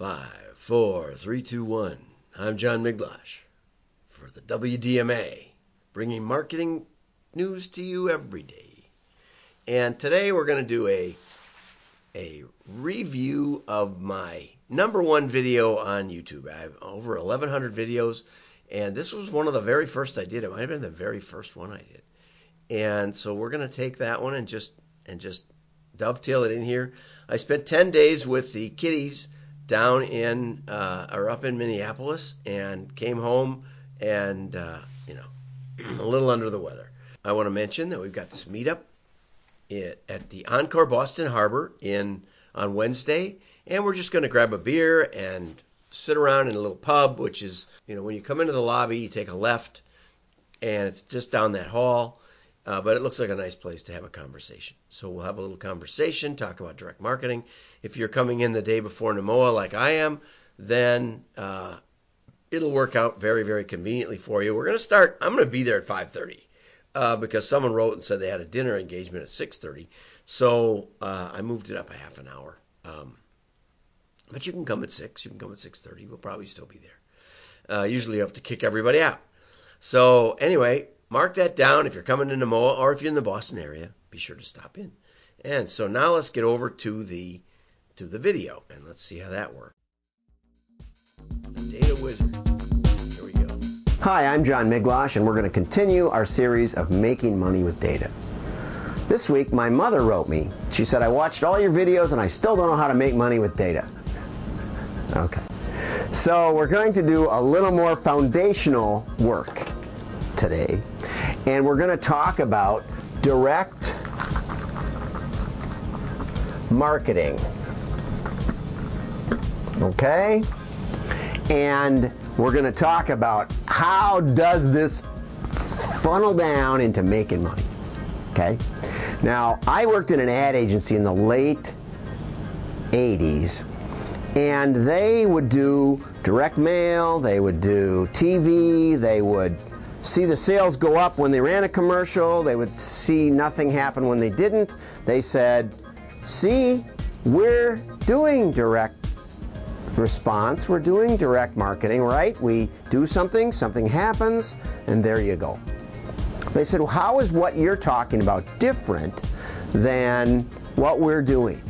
Five, four, three, two, one. I'm John Miglautsch for the WDMA, bringing marketing news to you every day. And today we're going to do a a review of my number one video on YouTube. I have over 1,100 videos, and this was one of the very first I did. It might have been the very first one I did. And so we're going to take that one and just and just dovetail it in here. I spent 10 days with the kiddies down in uh, or up in Minneapolis and came home and uh, you know a little under the weather. I want to mention that we've got this meetup at the Encore Boston Harbor in on Wednesday, and we're just going to grab a beer and sit around in a little pub, which is you know when you come into the lobby, you take a left, and it's just down that hall. Uh, but it looks like a nice place to have a conversation. So we'll have a little conversation, talk about direct marketing. If you're coming in the day before NEMOA like I am, then uh, it'll work out very, very conveniently for you. We're going to start. I'm going to be there at 5:30 uh, because someone wrote and said they had a dinner engagement at 6:30. So uh, I moved it up a half an hour. Um, but you can come at six. You can come at 6:30. We'll probably still be there. Uh, usually you have to kick everybody out. So anyway, mark that down if you're coming to NEMOA or if you're in the Boston area. Be sure to stop in. And so now let's get over to the to the video and let's see how that works. Data Wizard. Here we go. Hi, I'm John Miglautsch, and we're going to continue our series of making money with data. This week, my mother wrote me. She said, I watched all your videos and I still don't know how to make money with data. Okay. So, we're going to do a little more foundational work today, and we're going to talk about direct marketing. Okay? And we're going to talk about how does this funnel down into making money. Okay? Now, I worked in an ad agency in the late 80s and they would do direct mail, they would do TV, they would see the sales go up when they ran a commercial, they would see nothing happen when they didn't. They said, "See, we're doing direct response. We're doing direct marketing, right? We do something, something happens, and there you go. They said, well, how is what you're talking about different than what we're doing?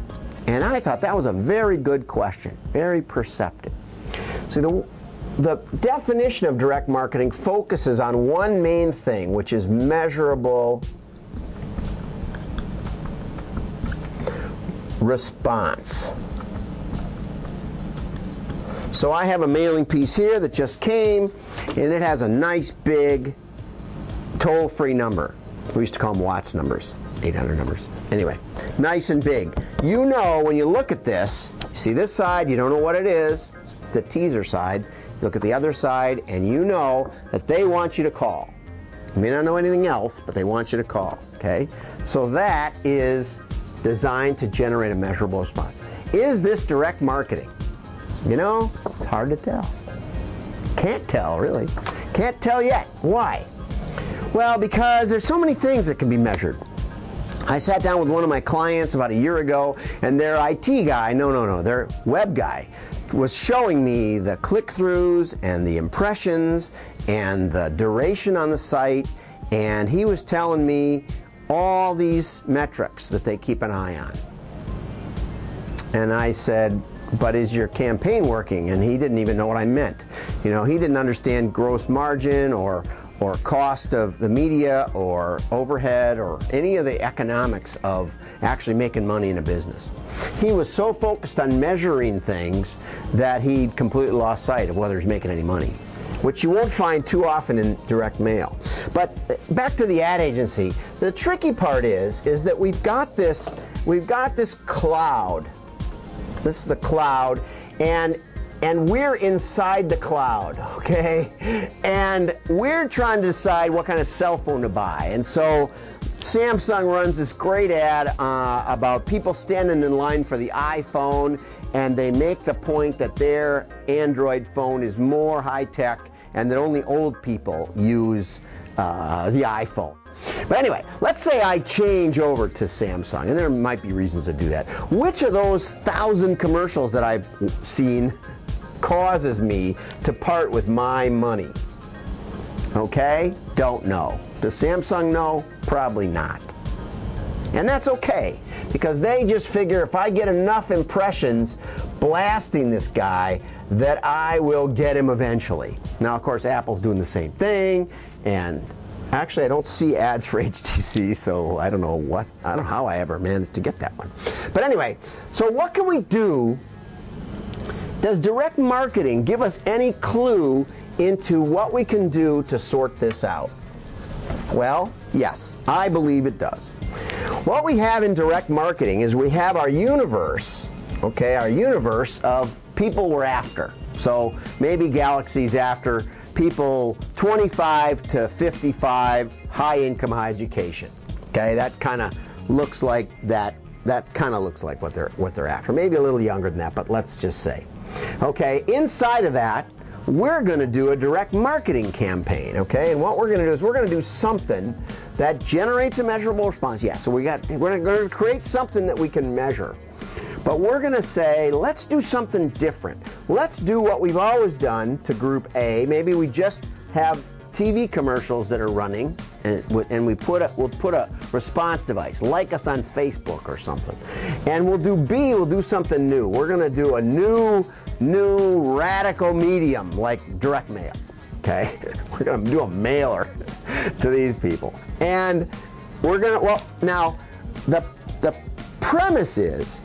And I thought that was a very good question, very perceptive. See, the, the definition of direct marketing focuses on one main thing, which is measurable response. So I have a mailing piece here that just came, and it has a nice big toll-free number. We used to call them WATS numbers, 800 numbers. Anyway, nice and big. You know when you look at this, see this side, you don't know what it is, the teaser side. Look at the other side, and you know that they want you to call. You may not know anything else, but they want you to call. Okay? So that is designed to generate a measurable response. Is this direct marketing? You know, it's hard to tell. Can't tell, really. Can't tell yet. Why? Well, because there's so many things that can be measured. I sat down with one of my clients about a year ago, and their IT guy, no, no, no, their web guy, was showing me the click throughs and the impressions and the duration on the site, and he was telling me all these metrics that they keep an eye on. And I said, but is your campaign working? And he didn't even know what I meant. You know, he didn't understand gross margin or or cost of the media or overhead or any of the economics of actually making money in a business. He was so focused on measuring things that he completely lost sight of whether he's making any money, which you won't find too often in direct mail. But uh, back to the ad agency, the tricky part is is that we've got this we've got this cloud this is the cloud, and and we're inside the cloud, okay? And we're trying to decide what kind of cell phone to buy. And so Samsung runs this great ad uh, about people standing in line for the iPhone, and they make the point that their Android phone is more high tech and that only old people use uh, the iPhone. But anyway, let's say I change over to Samsung, and there might be reasons to do that. Which of those thousand commercials that I've seen causes me to part with my money? Okay? Don't know. Does Samsung know? Probably not. And that's okay because they just figure if I get enough impressions blasting this guy, that I will get him eventually. Now, of course, Apple's doing the same thing, and actually, I don't see ads for HTC, so I don't know what, I don't know how I ever managed to get that one. But anyway, so what can we do? Does direct marketing give us any clue into what we can do to sort this out? Well, yes, I believe it does. What we have in direct marketing is we have our universe, okay, our universe of people we're after. So maybe Galaxy's after people 25 to 55, high income, high education. Okay, that kind of looks like that. That kind of looks like what they're what they're after. Maybe a little younger than that, but let's just say. Okay, inside of that, we're going to do a direct marketing campaign, okay? And what we're going to do is we're going to do something that generates a measurable response. Yeah, so we got we're going to create something that we can measure. But we're going to say, let's do something different. Let's do what we've always done to group A. Maybe we just have TV commercials that are running, and, and we put a, we'll put a response device, like us on Facebook or something. And we'll do B, we'll do something new. We're going to do a new, new radical medium like direct mail. Okay, we're going to do a mailer to these people, and we're going to well now the the premise is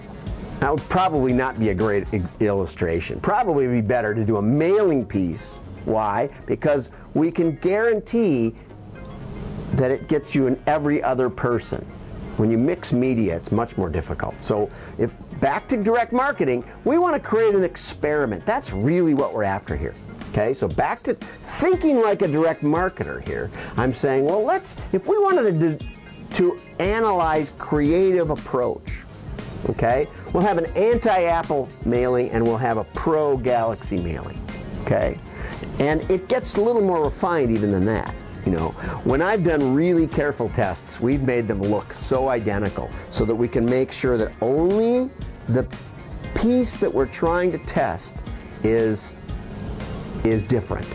that would probably not be a great illustration. Probably be better to do a mailing piece. Why? Because we can guarantee that it gets you in every other person. When you mix media, it's much more difficult. So, if back to direct marketing, we want to create an experiment. That's really what we're after here. Okay, so back to thinking like a direct marketer here. I'm saying, well, let's, if we wanted to, to analyze creative approach, okay, we'll have an anti-Apple mailing and we'll have a pro-Galaxy mailing, okay, and it gets a little more refined even than that. You know, when I've done really careful tests, we've made them look so identical so that we can make sure that only the piece that we're trying to test is is different.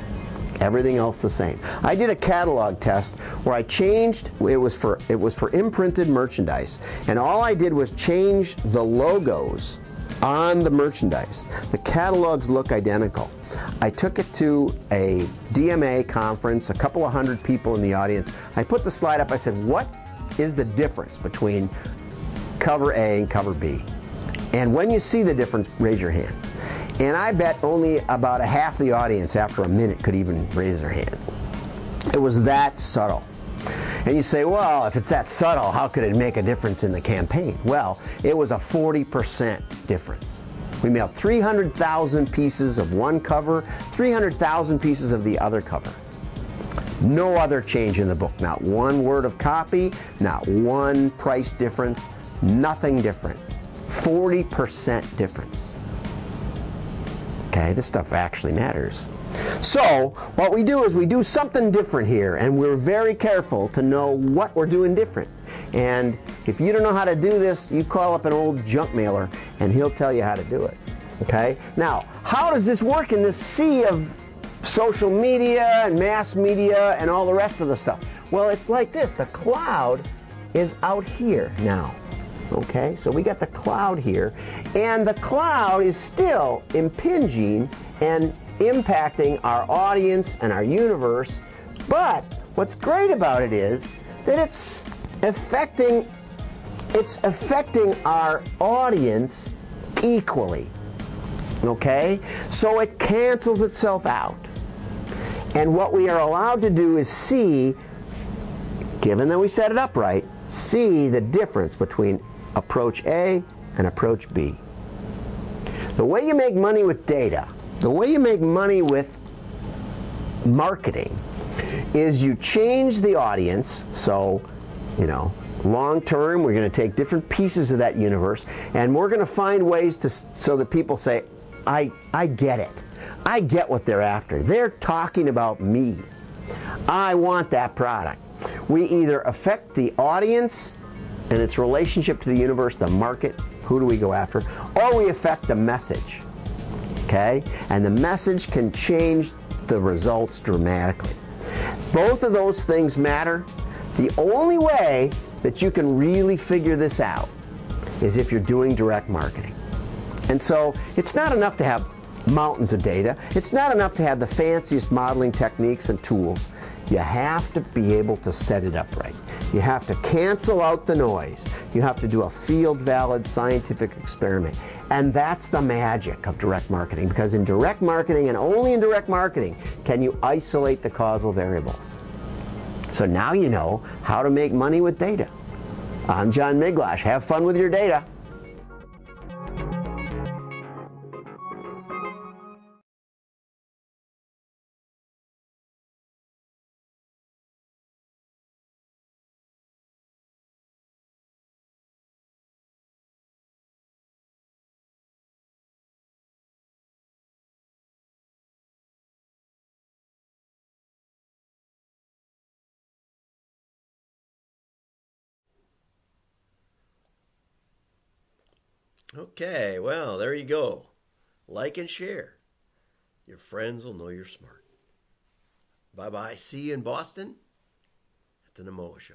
Everything else the same. I did a catalog test where I changed it was for it was for imprinted merchandise and all I did was change the logos on the merchandise. The catalogs look identical. I took it to a DMA conference, a couple of hundred people in the audience. I put the slide up. I said, "What is the difference between cover A and cover B?" And when you see the difference, raise your hand. And I bet only about a half the audience after a minute could even raise their hand. It was that subtle. And you say, well, if it's that subtle, how could it make a difference in the campaign? Well, it was a 40% difference. We mailed 300,000 pieces of one cover, 300,000 pieces of the other cover. No other change in the book. Not one word of copy, not one price difference, nothing different. 40% difference. Okay, this stuff actually matters. So, what we do is we do something different here, and we're very careful to know what we're doing different. And if you don't know how to do this, you call up an old junk mailer, and he'll tell you how to do it. Okay? Now, how does this work in this sea of social media and mass media and all the rest of the stuff? Well, it's like this the cloud is out here now. Okay, so we got the cloud here, and the cloud is still impinging and impacting our audience and our universe. But what's great about it is that it's affecting it's affecting our audience equally. Okay? So it cancels itself out. And what we are allowed to do is see, given that we set it up right, see the difference between approach A and approach B. The way you make money with data, the way you make money with marketing, is you change the audience. So, you know, long term, we're going to take different pieces of that universe, and we're going to find ways to so that people say, "I I get it. I get what they're after. They're talking about me. I want that product." We either affect the audience and its relationship to the universe, the market, who do we go after, or we affect the message. Okay? And the message can change the results dramatically. Both of those things matter. The only way that you can really figure this out is if you're doing direct marketing. And so it's not enough to have mountains of data. It's not enough to have the fanciest modeling techniques and tools. You have to be able to set it up right. You have to cancel out the noise. You have to do a field valid scientific experiment. And that's the magic of direct marketing because in direct marketing and only in direct marketing can you isolate the causal variables. So now you know how to make money with data. I'm John Miglautsch. Have fun with your data. Okay, well, there you go. Like and share. Your friends will know you're smart. Bye bye. See you in Boston at the NEMOA Show.